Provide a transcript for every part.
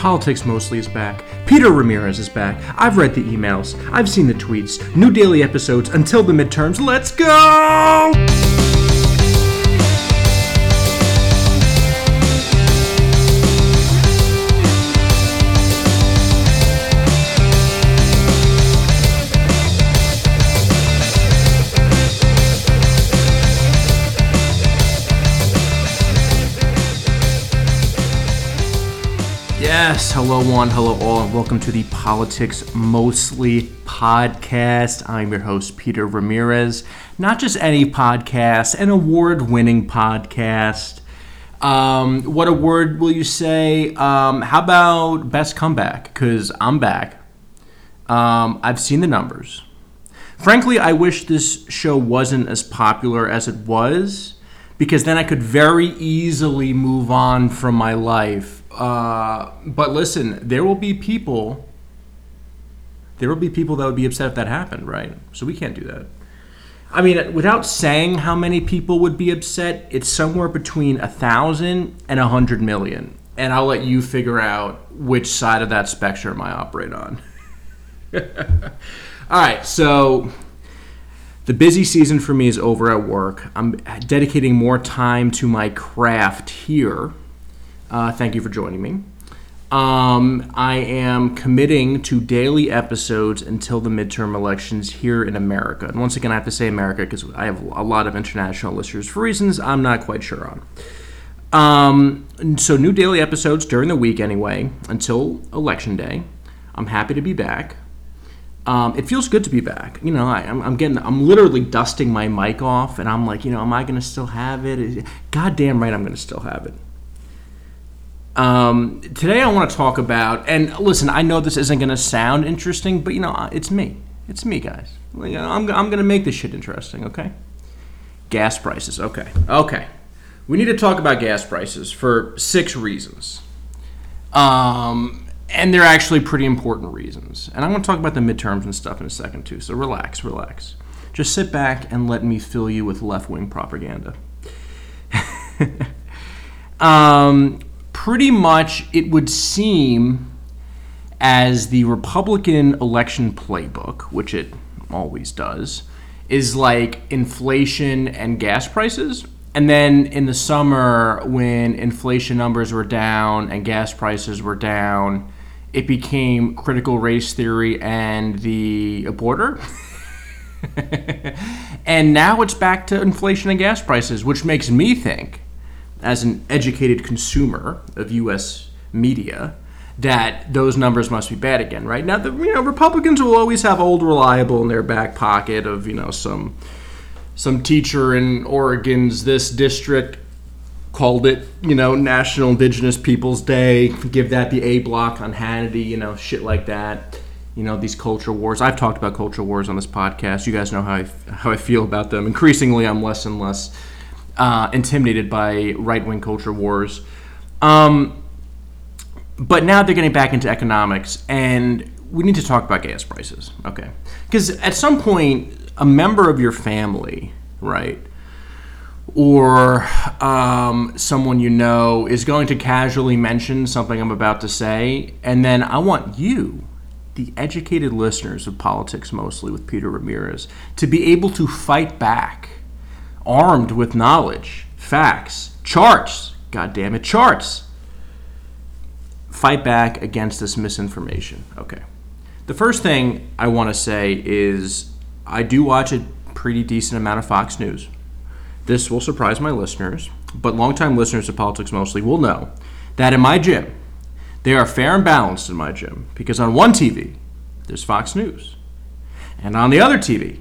Politics Mostly is back. Peter Ramirez is back. I've read the emails. I've seen the tweets. New daily episodes until the midterms. Let's go! Hello one, hello all, and welcome to the Politics Mostly podcast. I'm your host, Peter Ramirez. Not just any podcast, an award winning podcast. Um, what award will you say? Um, how about Best Comeback? Because I'm back. Um, I've seen the numbers. Frankly, I wish this show wasn't as popular as it was because then I could very easily move on from my life uh, but listen, there will be people. There will be people that would be upset if that happened, right? So we can't do that. I mean, without saying how many people would be upset, it's somewhere between a thousand and a hundred million, and I'll let you figure out which side of that spectrum I operate on. All right, so the busy season for me is over at work. I'm dedicating more time to my craft here uh, thank you for joining me. Um, I am committing to daily episodes until the midterm elections here in America. And once again, I have to say America because I have a lot of international listeners for reasons I'm not quite sure on. Um, so, new daily episodes during the week, anyway, until election day. I'm happy to be back. Um, it feels good to be back. You know, I, am getting, I'm literally dusting my mic off, and I'm like, you know, am I going to still have it? God damn right, I'm going to still have it. Um, today I want to talk about, and listen, I know this isn't going to sound interesting, but you know, it's me. It's me, guys. I'm, I'm going to make this shit interesting, okay? Gas prices, okay. Okay. We need to talk about gas prices for six reasons. Um, and they're actually pretty important reasons. And I'm going to talk about the midterms and stuff in a second, too, so relax, relax. Just sit back and let me fill you with left wing propaganda. um, pretty much it would seem as the Republican election playbook, which it always does, is like inflation and gas prices. And then in the summer, when inflation numbers were down and gas prices were down, it became critical race theory and the aborter. and now it's back to inflation and gas prices, which makes me think as an educated consumer of U.S. media, that those numbers must be bad again, right? Now, the, you know, Republicans will always have old reliable in their back pocket of you know some some teacher in Oregon's this district called it you know National Indigenous Peoples Day, give that the A block on Hannity, you know, shit like that. You know these culture wars. I've talked about culture wars on this podcast. You guys know how I, how I feel about them. Increasingly, I'm less and less uh, intimidated by right wing culture wars. Um, but now they're getting back into economics, and we need to talk about gas prices, okay? Because at some point, a member of your family, right, or um, someone you know is going to casually mention something I'm about to say, and then I want you, the educated listeners of politics mostly with Peter Ramirez, to be able to fight back armed with knowledge, facts, charts, god damn it, charts. Fight back against this misinformation. Okay. The first thing I want to say is I do watch a pretty decent amount of Fox News. This will surprise my listeners, but longtime listeners of politics mostly will know that in my gym, they are fair and balanced in my gym because on one TV, there's Fox News. And on the other TV,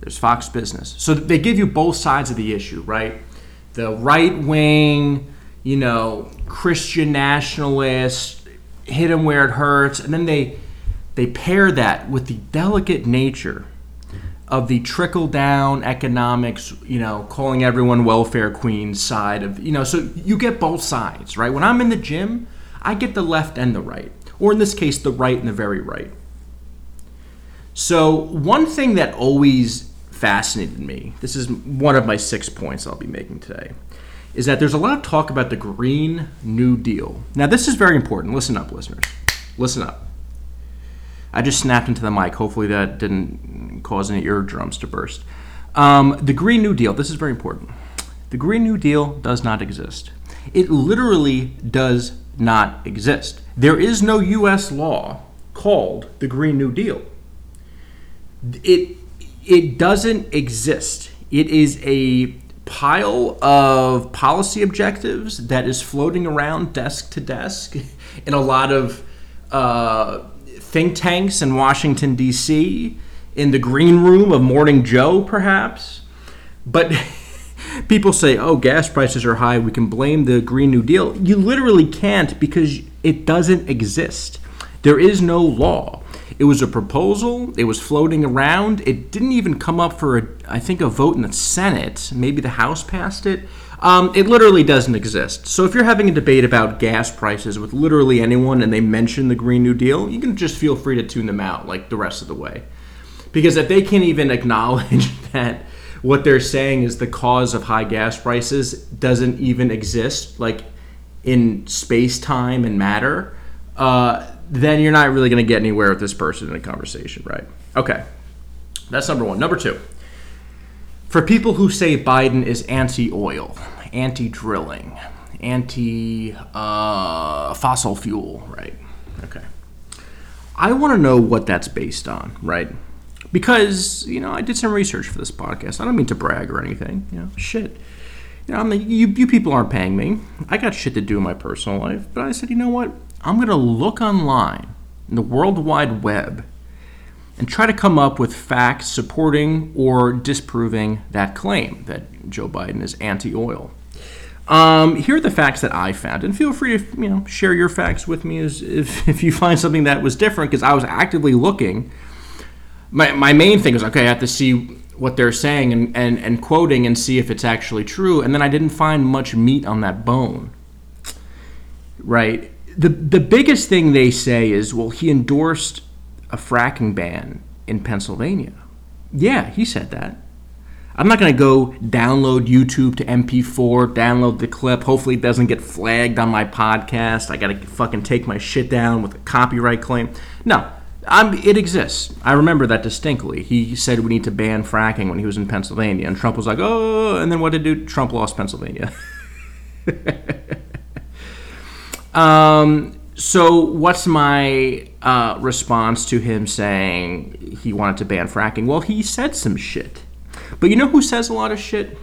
there's Fox Business. So they give you both sides of the issue, right? The right wing, you know, Christian nationalist, hit them where it hurts, and then they they pair that with the delicate nature of the trickle down economics, you know, calling everyone welfare queens side of, you know, so you get both sides, right? When I'm in the gym, I get the left and the right, or in this case, the right and the very right. So, one thing that always fascinated me, this is one of my six points I'll be making today, is that there's a lot of talk about the Green New Deal. Now, this is very important. Listen up, listeners. Listen up. I just snapped into the mic. Hopefully, that didn't cause any eardrums to burst. Um, the Green New Deal, this is very important. The Green New Deal does not exist. It literally does not exist. There is no U.S. law called the Green New Deal. It, it doesn't exist. It is a pile of policy objectives that is floating around desk to desk in a lot of uh, think tanks in Washington, D.C., in the green room of Morning Joe, perhaps. But people say, oh, gas prices are high, we can blame the Green New Deal. You literally can't because it doesn't exist. There is no law. It was a proposal. It was floating around. It didn't even come up for, a, I think, a vote in the Senate. Maybe the House passed it. Um, it literally doesn't exist. So if you're having a debate about gas prices with literally anyone and they mention the Green New Deal, you can just feel free to tune them out like the rest of the way. Because if they can't even acknowledge that what they're saying is the cause of high gas prices doesn't even exist, like in space, time, and matter, uh, then you're not really going to get anywhere with this person in a conversation, right? Okay. That's number one. Number two. For people who say Biden is anti oil, anti drilling, anti uh, fossil fuel, right? Okay. I want to know what that's based on, right? Because, you know, I did some research for this podcast. I don't mean to brag or anything. You know, shit. You know, I'm like, you, you people aren't paying me. I got shit to do in my personal life. But I said, you know what? I'm going to look online in the World Wide Web and try to come up with facts supporting or disproving that claim that Joe Biden is anti oil. Um, here are the facts that I found, and feel free to you know share your facts with me as if, if you find something that was different, because I was actively looking. My, my main thing is okay, I have to see what they're saying and, and, and quoting and see if it's actually true, and then I didn't find much meat on that bone. Right? The the biggest thing they say is, well, he endorsed a fracking ban in Pennsylvania. Yeah, he said that. I'm not going to go download YouTube to MP4, download the clip. Hopefully, it doesn't get flagged on my podcast. I got to fucking take my shit down with a copyright claim. No, I'm, it exists. I remember that distinctly. He said we need to ban fracking when he was in Pennsylvania, and Trump was like, oh, and then what did do? Trump lost Pennsylvania. Um, so, what's my uh, response to him saying he wanted to ban fracking? Well, he said some shit. But you know who says a lot of shit?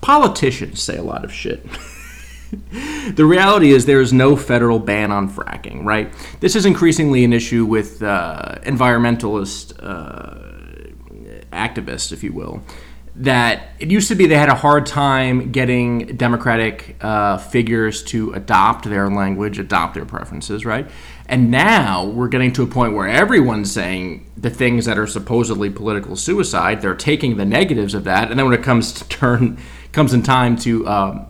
Politicians say a lot of shit. the reality is there is no federal ban on fracking, right? This is increasingly an issue with uh, environmentalist uh, activists, if you will, that it used to be they had a hard time getting Democratic uh, figures to adopt their language, adopt their preferences, right? And now we're getting to a point where everyone's saying the things that are supposedly political suicide. They're taking the negatives of that, and then when it comes to turn, comes in time to um,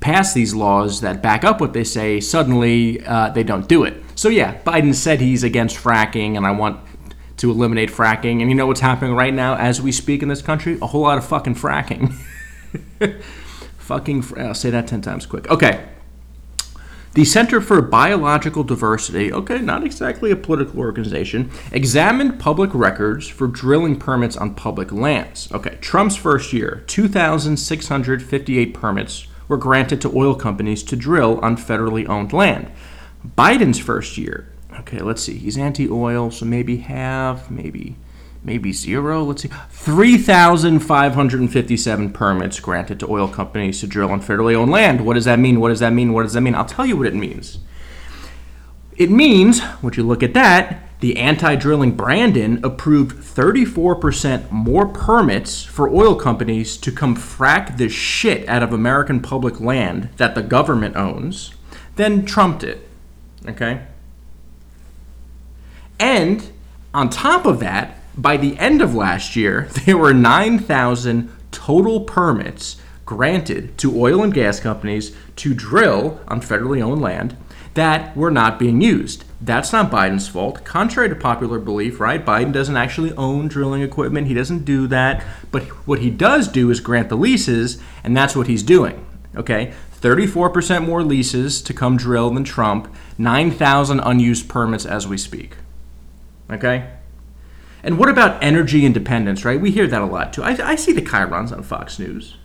pass these laws that back up what they say, suddenly uh, they don't do it. So yeah, Biden said he's against fracking, and I want to eliminate fracking. And you know what's happening right now as we speak in this country? A whole lot of fucking fracking. fucking, fr- I'll say that 10 times quick. Okay. The Center for Biological Diversity, okay, not exactly a political organization, examined public records for drilling permits on public lands. Okay, Trump's first year, 2,658 permits were granted to oil companies to drill on federally owned land. Biden's first year, Okay, let's see. He's anti-oil, so maybe half, maybe maybe zero. Let's see. 3,557 permits granted to oil companies to drill on federally owned land. What does that mean? What does that mean? What does that mean? I'll tell you what it means. It means, would you look at that, the anti drilling Brandon approved 34% more permits for oil companies to come frack the shit out of American public land that the government owns than Trump did. Okay? And on top of that, by the end of last year, there were 9,000 total permits granted to oil and gas companies to drill on federally owned land that were not being used. That's not Biden's fault. Contrary to popular belief, right? Biden doesn't actually own drilling equipment. He doesn't do that. But what he does do is grant the leases, and that's what he's doing. Okay? 34% more leases to come drill than Trump, 9,000 unused permits as we speak. Okay? And what about energy independence, right? We hear that a lot too. I, I see the chyrons on Fox News.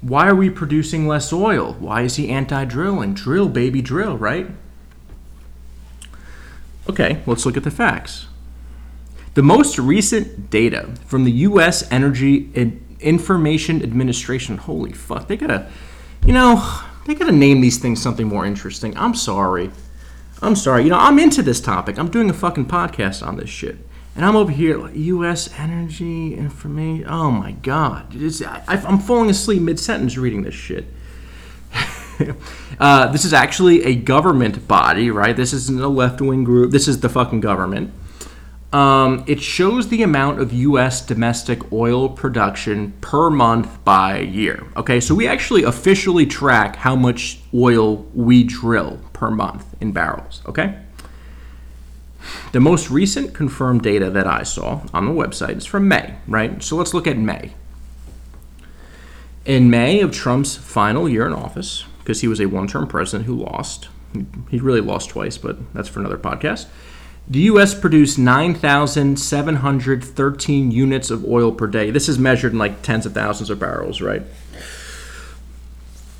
Why are we producing less oil? Why is he anti drilling? Drill, baby, drill, right? Okay, let's look at the facts. The most recent data from the U.S. Energy Information Administration, holy fuck, they gotta, you know, they gotta name these things something more interesting. I'm sorry. I'm sorry. You know, I'm into this topic. I'm doing a fucking podcast on this shit. And I'm over here, like, U.S. Energy Information. Oh my God. I, am falling asleep mid sentence reading this shit. uh, this is actually a government body, right? This isn't a left wing group. This is the fucking government. Um, it shows the amount of U.S. domestic oil production per month by year. Okay, so we actually officially track how much oil we drill per month in barrels. Okay. The most recent confirmed data that I saw on the website is from May, right? So let's look at May. In May of Trump's final year in office, because he was a one term president who lost, he really lost twice, but that's for another podcast. The U.S. produced 9,713 units of oil per day. This is measured in like tens of thousands of barrels, right?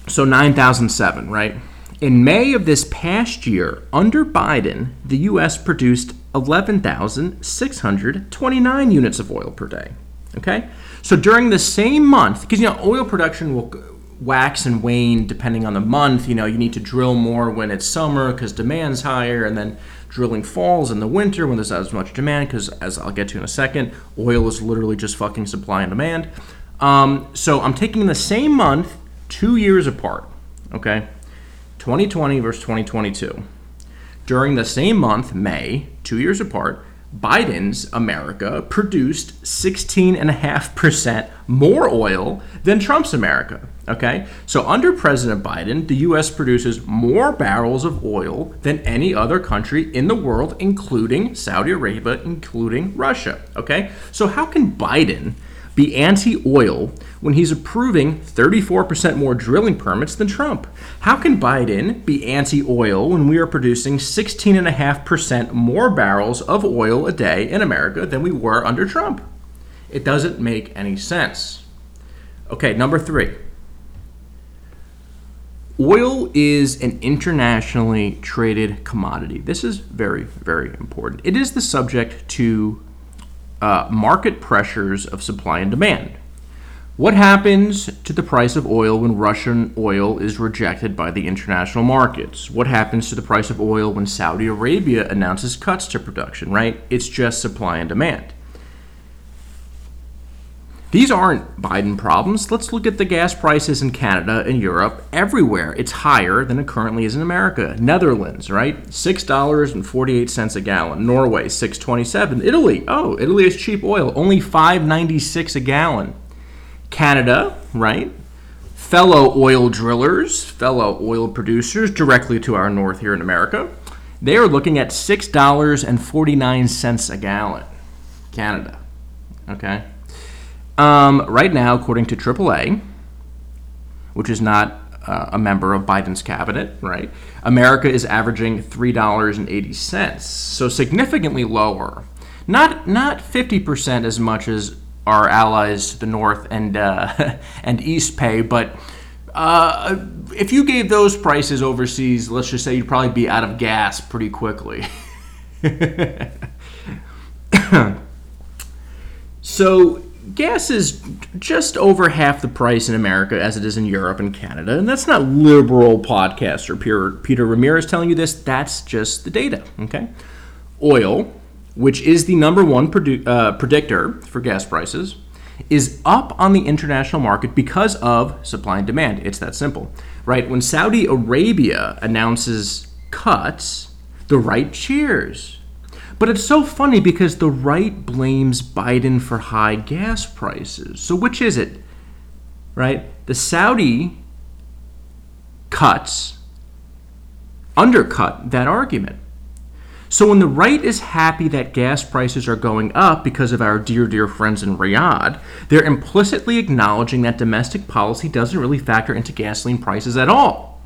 So 9,007, right? In May of this past year, under Biden, the U.S. produced 11,629 units of oil per day. Okay? So during the same month, because you know, oil production will wax and wane depending on the month. You know, you need to drill more when it's summer because demand's higher, and then drilling falls in the winter when there's not as much demand because, as I'll get to in a second, oil is literally just fucking supply and demand. Um, so I'm taking the same month, two years apart, okay? 2020 versus 2022. During the same month, May, two years apart, Biden's America produced 16.5% more oil than Trump's America. Okay? So under President Biden, the US produces more barrels of oil than any other country in the world, including Saudi Arabia, including Russia. Okay? So how can Biden be anti oil when he's approving 34% more drilling permits than Trump? How can Biden be anti oil when we are producing 16.5% more barrels of oil a day in America than we were under Trump? It doesn't make any sense. Okay, number three. Oil is an internationally traded commodity. This is very, very important. It is the subject to uh, market pressures of supply and demand. What happens to the price of oil when Russian oil is rejected by the international markets? What happens to the price of oil when Saudi Arabia announces cuts to production, right? It's just supply and demand. These aren't Biden problems. Let's look at the gas prices in Canada and Europe. Everywhere it's higher than it currently is in America. Netherlands, right? $6.48 a gallon. Norway, 6.27. Italy, oh, Italy is cheap oil, only 5.96 a gallon. Canada, right? Fellow oil drillers, fellow oil producers directly to our north here in America. They are looking at $6.49 a gallon. Canada. Okay? Um, right now, according to AAA, which is not uh, a member of Biden's cabinet, right? America is averaging three dollars and eighty cents, so significantly lower. Not not fifty percent as much as our allies to the north and uh, and east pay, but. Uh, if you gave those prices overseas, let's just say you'd probably be out of gas pretty quickly. so gas is just over half the price in America as it is in Europe and Canada. And that's not liberal podcaster Peter, Peter Ramirez telling you this. That's just the data. Okay. Oil, which is the number one produ- uh, predictor for gas prices, is up on the international market because of supply and demand. It's that simple, right? When Saudi Arabia announces cuts, the right cheers but it's so funny because the right blames Biden for high gas prices. So which is it? Right? The Saudi cuts undercut that argument. So when the right is happy that gas prices are going up because of our dear, dear friends in Riyadh, they're implicitly acknowledging that domestic policy doesn't really factor into gasoline prices at all,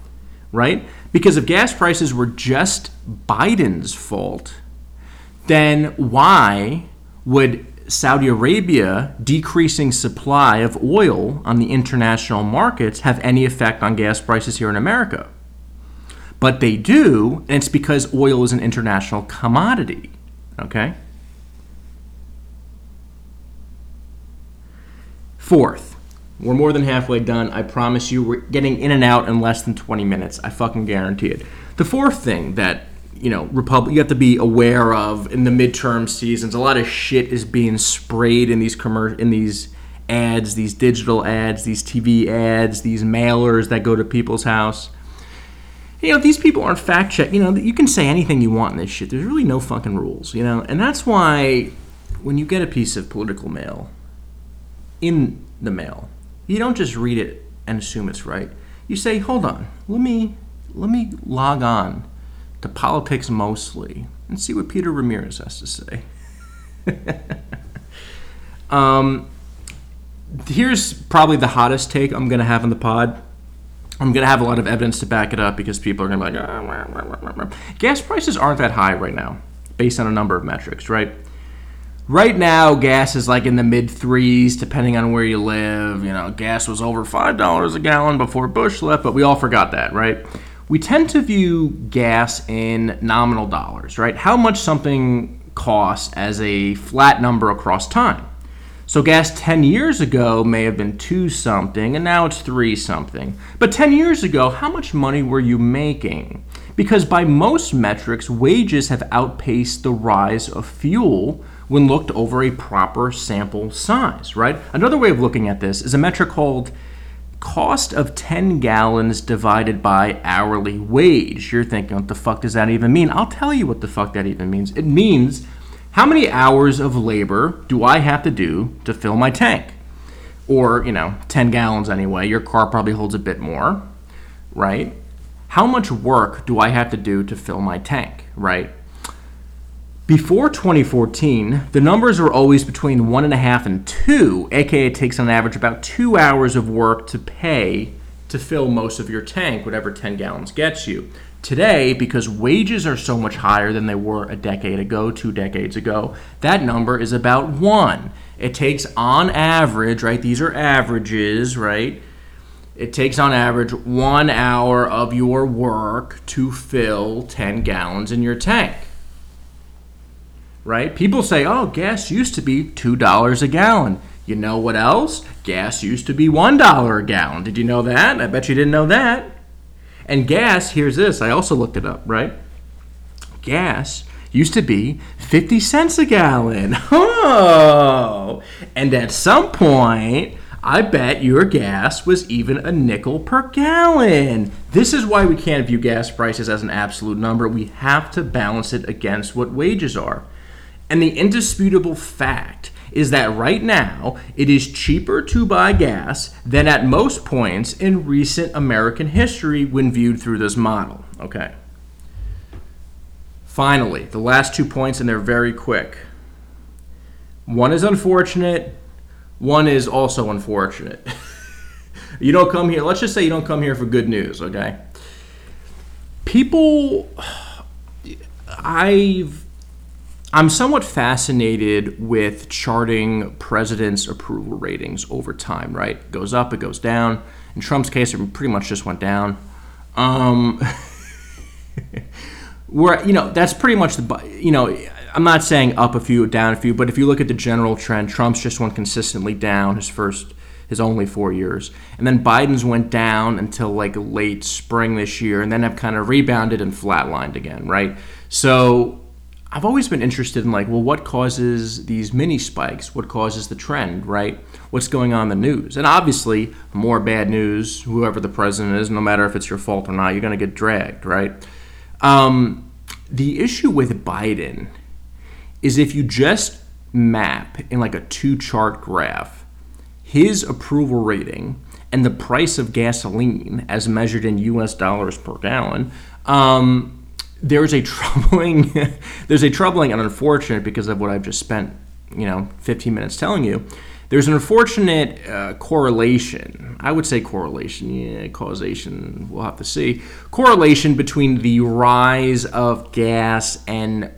right? Because if gas prices were just Biden's fault, then why would Saudi Arabia decreasing supply of oil on the international markets have any effect on gas prices here in America? But they do, and it's because oil is an international commodity. Okay? Fourth, we're more than halfway done. I promise you, we're getting in and out in less than 20 minutes. I fucking guarantee it. The fourth thing that you know, Republic, you have to be aware of in the midterm seasons. A lot of shit is being sprayed in these commer- in these ads, these digital ads, these TV ads, these mailers that go to people's house you know, these people aren't fact checked. You know, you can say anything you want in this shit. There's really no fucking rules, you know? And that's why when you get a piece of political mail in the mail, you don't just read it and assume it's right. You say, "Hold on. Let me let me log on to politics mostly and see what Peter Ramirez has to say." um here's probably the hottest take I'm going to have on the pod I'm going to have a lot of evidence to back it up because people are going to be like, ah, gas prices aren't that high right now, based on a number of metrics, right? Right now, gas is like in the mid threes, depending on where you live. You know, gas was over $5 a gallon before Bush left, but we all forgot that, right? We tend to view gas in nominal dollars, right? How much something costs as a flat number across time. So gas 10 years ago may have been 2 something and now it's 3 something. But 10 years ago, how much money were you making? Because by most metrics, wages have outpaced the rise of fuel when looked over a proper sample size, right? Another way of looking at this is a metric called cost of 10 gallons divided by hourly wage. You're thinking, what the fuck does that even mean? I'll tell you what the fuck that even means. It means how many hours of labor do I have to do to fill my tank? Or, you know, 10 gallons anyway. Your car probably holds a bit more, right? How much work do I have to do to fill my tank, right? Before 2014, the numbers were always between one and a half and two, aka it takes on average about two hours of work to pay to fill most of your tank, whatever 10 gallons gets you. Today, because wages are so much higher than they were a decade ago, two decades ago, that number is about one. It takes on average, right? These are averages, right? It takes on average one hour of your work to fill 10 gallons in your tank. Right? People say, oh, gas used to be $2 a gallon. You know what else? Gas used to be $1 a gallon. Did you know that? I bet you didn't know that. And gas, here's this, I also looked it up, right? Gas used to be 50 cents a gallon. Oh! And at some point, I bet your gas was even a nickel per gallon. This is why we can't view gas prices as an absolute number. We have to balance it against what wages are. And the indisputable fact is that right now it is cheaper to buy gas than at most points in recent American history when viewed through this model. Okay. Finally, the last two points, and they're very quick. One is unfortunate, one is also unfortunate. you don't come here, let's just say you don't come here for good news, okay? People, I've I'm somewhat fascinated with charting presidents' approval ratings over time, right? It goes up, it goes down. In Trump's case, it pretty much just went down. Um, where, you know, that's pretty much the, you know, I'm not saying up a few, down a few, but if you look at the general trend, Trump's just went consistently down his first, his only four years. And then Biden's went down until like late spring this year, and then have kind of rebounded and flatlined again, right? So I've always been interested in like, well, what causes these mini spikes? What causes the trend, right? What's going on in the news? And obviously, more bad news, whoever the president is, no matter if it's your fault or not, you're going to get dragged, right? Um, the issue with Biden is if you just map in like a two chart graph his approval rating and the price of gasoline as measured in US dollars per gallon, um, there's a troubling there's a troubling and unfortunate because of what I've just spent you know 15 minutes telling you. There's an unfortunate uh, correlation. I would say correlation, yeah, causation. We'll have to see. Correlation between the rise of gas and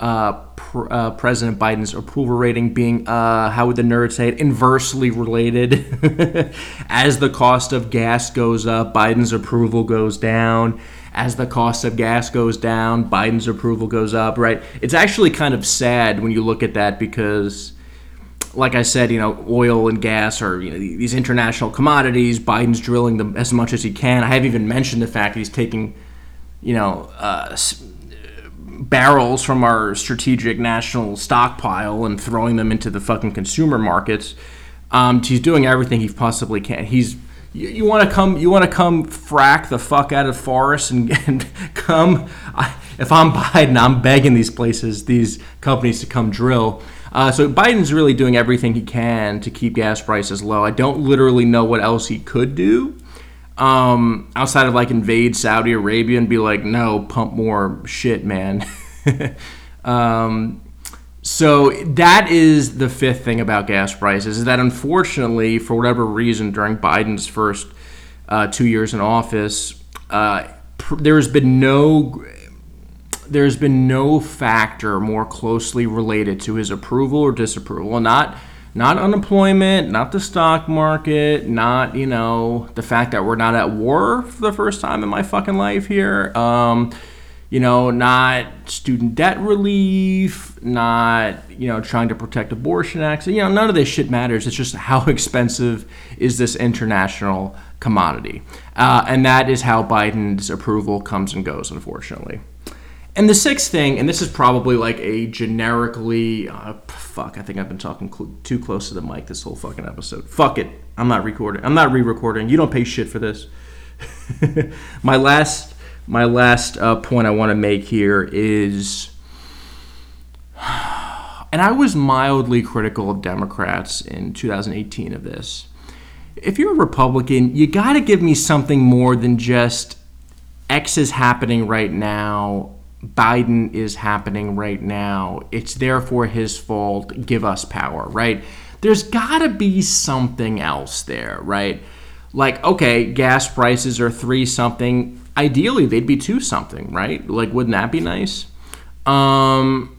uh, pr- uh, President Biden's approval rating being, uh, how would the nerds say it, inversely related. As the cost of gas goes up, Biden's approval goes down. As the cost of gas goes down, Biden's approval goes up, right? It's actually kind of sad when you look at that because, like I said, you know, oil and gas are you know these international commodities. Biden's drilling them as much as he can. I haven't even mentioned the fact that he's taking, you know, uh, barrels from our strategic national stockpile and throwing them into the fucking consumer markets. Um, he's doing everything he possibly can. He's you, you want to come you want to come frack the fuck out of forests and, and come. I, if I'm Biden, I'm begging these places, these companies to come drill. Uh, so Biden's really doing everything he can to keep gas prices low. I don't literally know what else he could do um, outside of like invade Saudi Arabia and be like, no, pump more shit, man. um, so that is the fifth thing about gas prices is that unfortunately, for whatever reason, during Biden's first uh, two years in office, uh, pr- there's been no there's been no factor more closely related to his approval or disapproval. Not not unemployment, not the stock market, not, you know, the fact that we're not at war for the first time in my fucking life here. Um, you know, not student debt relief, not, you know, trying to protect abortion access. You know, none of this shit matters. It's just how expensive is this international commodity. Uh, and that is how Biden's approval comes and goes, unfortunately. And the sixth thing, and this is probably like a generically, uh, fuck, I think I've been talking cl- too close to the mic this whole fucking episode. Fuck it. I'm not recording. I'm not re-recording. You don't pay shit for this. my last, my last uh, point I want to make here is, and I was mildly critical of Democrats in 2018 of this. If you're a Republican, you got to give me something more than just X is happening right now Biden is happening right now. It's therefore his fault. Give us power, right? There's got to be something else there, right? Like, okay, gas prices are three something. Ideally, they'd be two something, right? Like, wouldn't that be nice? Um,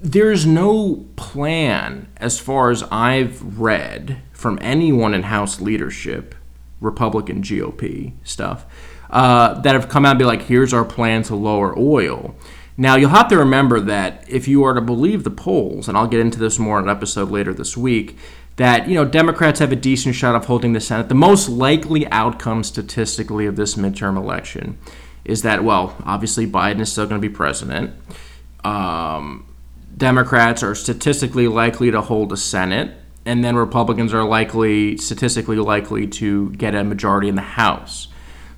there's no plan, as far as I've read from anyone in House leadership, Republican GOP stuff uh, that have come out and be like, here's our plan to lower oil. Now, you'll have to remember that if you are to believe the polls, and I'll get into this more in an episode later this week, that you know Democrats have a decent shot of holding the Senate. The most likely outcome statistically of this midterm election is that, well, obviously Biden is still going to be president. Um, Democrats are statistically likely to hold a Senate, and then Republicans are likely, statistically likely, to get a majority in the House.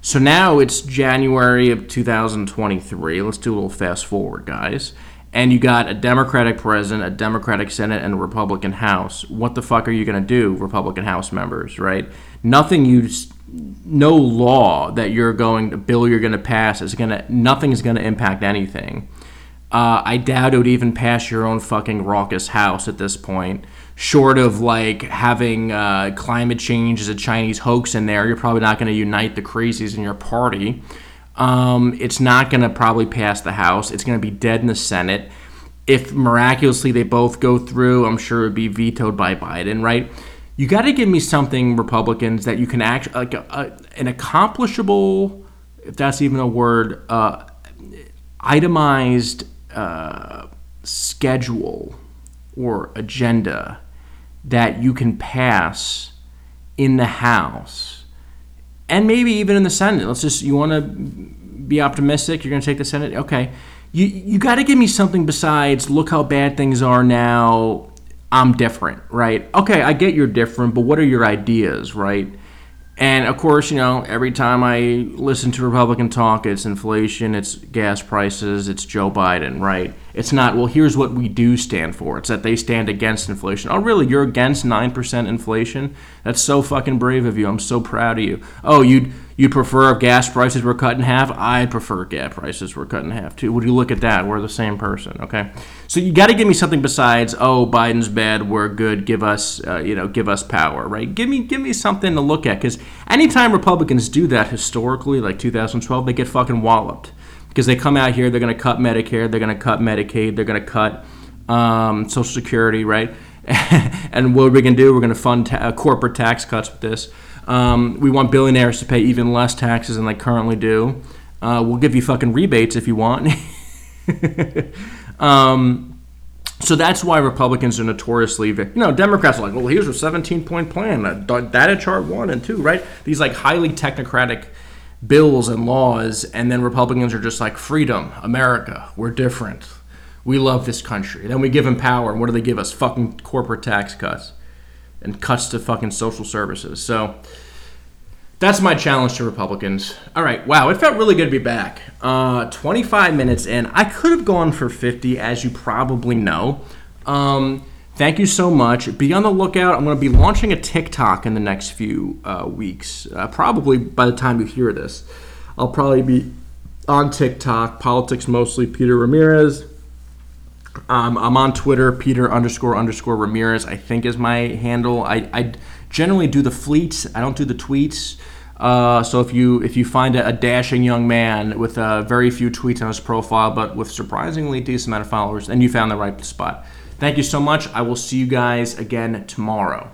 So now it's January of 2023. Let's do a little fast forward, guys. And you got a Democratic president, a Democratic Senate, and a Republican House. What the fuck are you going to do, Republican House members, right? Nothing you, no law that you're going, a bill you're going to pass is going to, nothing is going to impact anything. Uh, I doubt it would even pass your own fucking raucous house at this point short of like having uh, climate change as a Chinese hoax in there, you're probably not going to unite the crazies in your party. Um, it's not going to probably pass the House. It's going to be dead in the Senate. If miraculously they both go through, I'm sure it would be vetoed by Biden, right? You got to give me something, Republicans, that you can actually, like a, a, an accomplishable, if that's even a word, uh, itemized uh, schedule or agenda that you can pass in the House and maybe even in the Senate. Let's just, you want to be optimistic? You're going to take the Senate? Okay. You, you got to give me something besides look how bad things are now. I'm different, right? Okay, I get you're different, but what are your ideas, right? And of course, you know, every time I listen to Republican talk, it's inflation, it's gas prices, it's Joe Biden, right? It's not, well, here's what we do stand for. It's that they stand against inflation. Oh, really? You're against 9% inflation? That's so fucking brave of you. I'm so proud of you. Oh, you'd You prefer if gas prices were cut in half? I'd prefer gas prices were cut in half too. Would you look at that? We're the same person, okay? So you got to give me something besides, oh, Biden's bad, we're good. Give us, uh, you know, give us power, right? Give me, give me something to look at because anytime Republicans do that historically, like 2012, they get fucking walloped because they come out here, they're going to cut Medicare, they're going to cut Medicaid, they're going to cut um, Social Security, right? and what are we going to do? We're going to fund ta- uh, corporate tax cuts with this. Um, we want billionaires to pay even less taxes than they currently do. Uh, we'll give you fucking rebates if you want. um, so that's why Republicans are notoriously, you know, Democrats are like, well, here's a 17 point plan, data chart one and two, right? These like highly technocratic bills and laws, and then Republicans are just like, freedom, America, we're different. We love this country. Then we give them power, and what do they give us? Fucking corporate tax cuts and cuts to fucking social services. So that's my challenge to Republicans. All right, wow, it felt really good to be back. Uh, 25 minutes in. I could have gone for 50, as you probably know. Um, thank you so much. Be on the lookout. I'm going to be launching a TikTok in the next few uh, weeks. Uh, probably by the time you hear this, I'll probably be on TikTok. Politics mostly. Peter Ramirez. Um, I'm on Twitter, Peter underscore underscore Ramirez, I think is my handle. I, I generally do the fleets, I don't do the tweets. Uh, so if you if you find a, a, dashing young man with uh, very few tweets on his profile, but with surprisingly decent amount of followers, then you found the right spot. Thank you so much. I will see you guys again tomorrow.